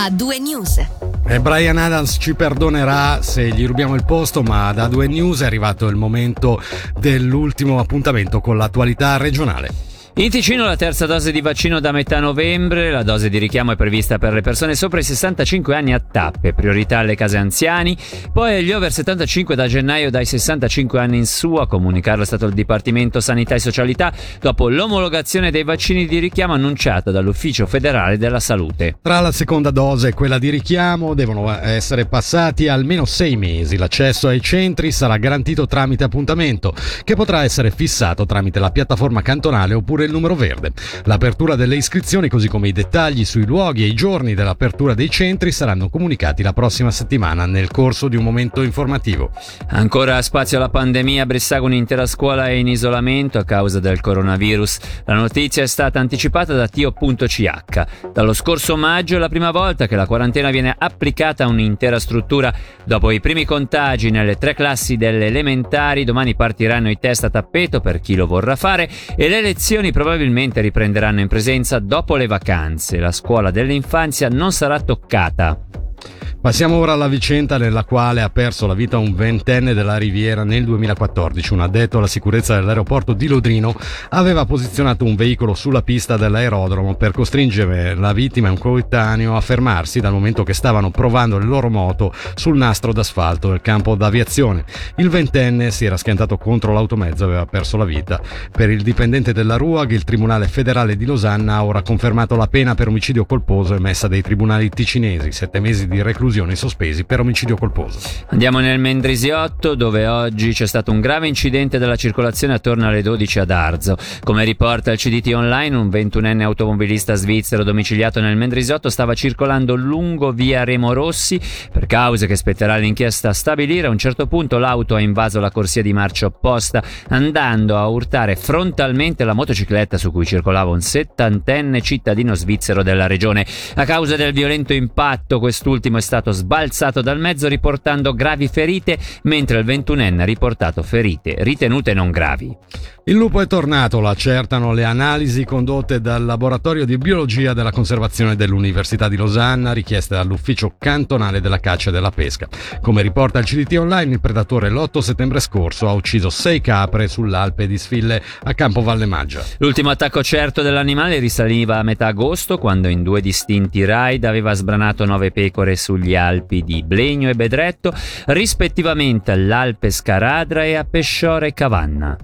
a due news. E Brian Adams ci perdonerà se gli rubiamo il posto, ma da due news è arrivato il momento dell'ultimo appuntamento con l'attualità regionale. In Ticino la terza dose di vaccino da metà novembre, la dose di richiamo è prevista per le persone sopra i 65 anni a tappe, priorità alle case anziani, poi agli over 75 da gennaio dai 65 anni in su, a comunicarlo è stato il Dipartimento Sanità e Socialità dopo l'omologazione dei vaccini di richiamo annunciata dall'Ufficio federale della salute. Tra la seconda dose e quella di richiamo devono essere passati almeno sei mesi. L'accesso ai centri sarà garantito tramite appuntamento, che potrà essere fissato tramite la piattaforma cantonale oppure il numero verde. L'apertura delle iscrizioni, così come i dettagli sui luoghi e i giorni dell'apertura dei centri, saranno comunicati la prossima settimana nel corso di un momento informativo. Ancora spazio alla pandemia, a Brissago un'intera scuola è in isolamento a causa del coronavirus. La notizia è stata anticipata da Tio.ch. Dallo scorso maggio è la prima volta che la quarantena viene applicata a un'intera struttura. Dopo i primi contagi nelle tre classi delle elementari, domani partiranno i test a tappeto per chi lo vorrà fare e le lezioni probabilmente riprenderanno in presenza dopo le vacanze. La scuola dell'infanzia non sarà toccata. Passiamo ora alla vicenda nella quale ha perso la vita un ventenne della Riviera nel 2014. Un addetto alla sicurezza dell'aeroporto di Lodrino aveva posizionato un veicolo sulla pista dell'aerodromo per costringere la vittima e un coetaneo a fermarsi dal momento che stavano provando le loro moto sul nastro d'asfalto del campo d'aviazione. Il ventenne si era schiantato contro l'automezzo e aveva perso la vita. Per il dipendente della RUAG, il Tribunale federale di Losanna ha ora confermato la pena per omicidio colposo emessa dai tribunali ticinesi, sette mesi di reclusione reclusione sospesi per omicidio colposo. Andiamo nel Mendrisiotto dove oggi c'è stato un grave incidente della circolazione attorno alle 12 ad Arzo. Come riporta il CDT Online, un 21enne automobilista svizzero domiciliato nel Mendrisiotto stava circolando lungo via Remo Rossi. Per cause che spetterà l'inchiesta a stabilire, a un certo punto l'auto ha invaso la corsia di marcia opposta andando a urtare frontalmente la motocicletta su cui circolava un settantenne cittadino svizzero della regione. A causa del violento impatto quest'ultimo è stato stato sbalzato dal mezzo riportando gravi ferite, mentre il ventunenne ha riportato ferite ritenute non gravi. Il lupo è tornato, lo accertano le analisi condotte dal laboratorio di biologia della conservazione dell'Università di Losanna, richieste dall'ufficio cantonale della caccia e della pesca. Come riporta il CDT Online, il predatore l'8 settembre scorso ha ucciso sei capre sull'Alpe di Sfille a Campo Valle Maggia. L'ultimo attacco certo dell'animale risaliva a metà agosto, quando in due distinti raid aveva sbranato nove pecore sugli Alpi di Blegno e Bedretto, rispettivamente all'Alpe Scaradra e a Pesciore Cavanna.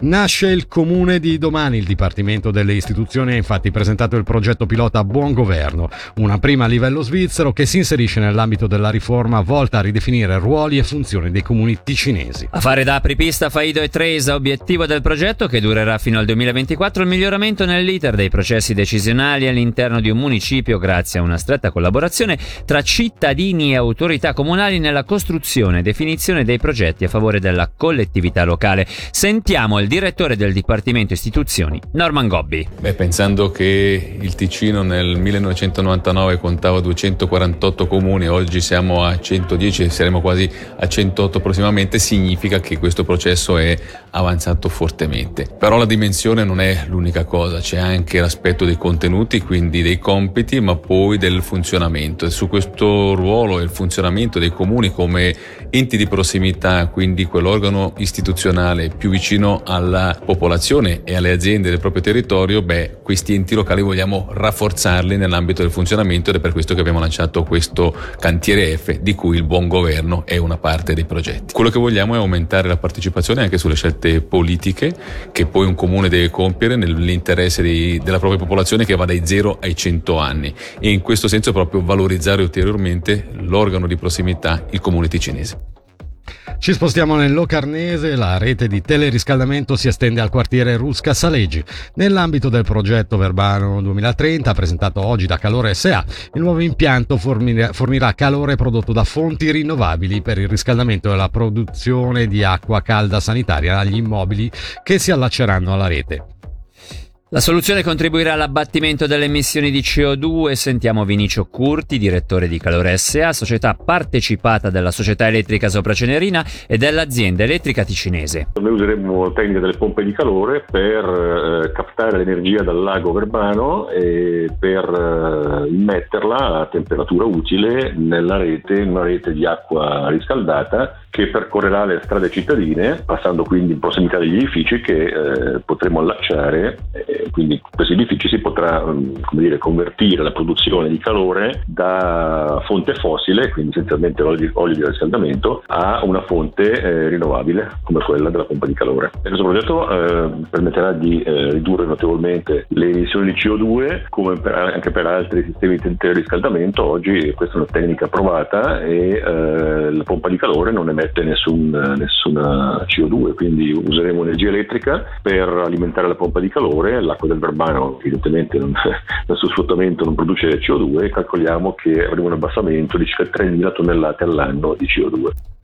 Nasce il comune di domani. Il Dipartimento delle Istituzioni ha infatti presentato il progetto pilota Buon Governo, una prima a livello svizzero che si inserisce nell'ambito della riforma volta a ridefinire ruoli e funzioni dei comuni ticinesi. A fare da apripista Faido e Tresa, obiettivo del progetto che durerà fino al 2024 il miglioramento nell'iter dei processi decisionali all'interno di un municipio grazie a una stretta collaborazione tra cittadini e autorità comunali nella costruzione e definizione dei progetti a favore della collettività locale. Sentiamo il direttore del Dipartimento Istituzioni, Norman Gobbi. Beh, pensando che il Ticino nel 1999 contava 248 comuni, oggi siamo a 110 saremo quasi a 108 prossimamente, significa che questo processo è avanzato fortemente. Però la dimensione non è l'unica cosa, c'è anche l'aspetto dei contenuti, quindi dei compiti, ma poi del funzionamento. E su questo ruolo e il funzionamento dei comuni come enti di prossimità, quindi quell'organo istituzionale più vicino alla popolazione e alle aziende del proprio territorio, beh, questi enti locali vogliamo rafforzarli nell'ambito del funzionamento ed è per questo che abbiamo lanciato questo cantiere F di cui il buon governo è una parte dei progetti. Quello che vogliamo è aumentare la partecipazione anche sulle scelte politiche che poi un comune deve compiere nell'interesse di, della propria popolazione che va dai 0 ai 100 anni e in questo senso proprio valorizzare ulteriormente l'organo di prossimità, il comune ticinese. Ci spostiamo nel Locarnese, la rete di teleriscaldamento si estende al quartiere Rusca Saleggi. Nell'ambito del progetto Verbano 2030, presentato oggi da Calore SA, il nuovo impianto fornirà, calore prodotto da fonti rinnovabili per il riscaldamento e la produzione di acqua calda sanitaria agli immobili che si allacceranno alla rete. La soluzione contribuirà all'abbattimento delle emissioni di CO2. Sentiamo Vinicio Curti, direttore di Calore SA, società partecipata della società elettrica Sopra Cenerina e dell'azienda elettrica ticinese. Noi useremo la tecnica delle pompe di calore per eh, captare l'energia dal lago Verbano e per eh, immetterla a temperatura utile nella rete, in una rete di acqua riscaldata che percorrerà le strade cittadine, passando quindi in prossimità degli edifici che eh, potremo allacciare. Eh, quindi questi edifici si potrà mm, dire, convertire la produzione di calore da fonte fossile, quindi essenzialmente olio, olio di riscaldamento, a una fonte eh, rinnovabile come quella della pompa di calore. E questo progetto eh, permetterà di eh, ridurre notevolmente le emissioni di CO2 come per, anche per altri sistemi di riscaldamento. Oggi questa è una tecnica provata e eh, la pompa di calore non emette nessun, nessuna CO2, quindi useremo energia elettrica per alimentare la pompa di calore, l'acqua del Verbano evidentemente non, il suo sfruttamento non produce CO2 e calcoliamo che avremo un abbassamento di circa 3.000 tonnellate all'anno di CO2.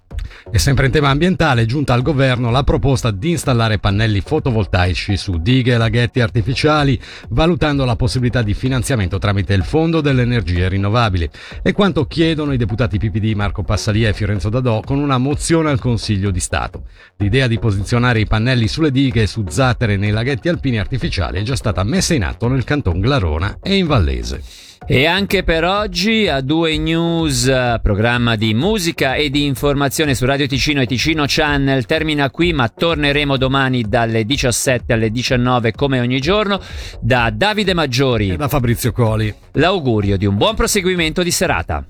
E sempre in tema ambientale è giunta al governo la proposta di installare pannelli fotovoltaici su dighe e laghetti artificiali, valutando la possibilità di finanziamento tramite il Fondo delle Energie Rinnovabili. E quanto chiedono i deputati PPD Marco Passalia e Fiorenzo Dadò con una mozione al Consiglio di Stato. L'idea di posizionare i pannelli sulle dighe e su zattere nei laghetti alpini artificiali è già stata messa in atto nel canton Glarona e in Vallese. E anche per oggi a due news, programma di musica e di informazione su Radio Ticino e Ticino Channel termina qui, ma torneremo domani dalle 17 alle 19 come ogni giorno. Da Davide Maggiori e da Fabrizio Coli. L'augurio di un buon proseguimento di serata.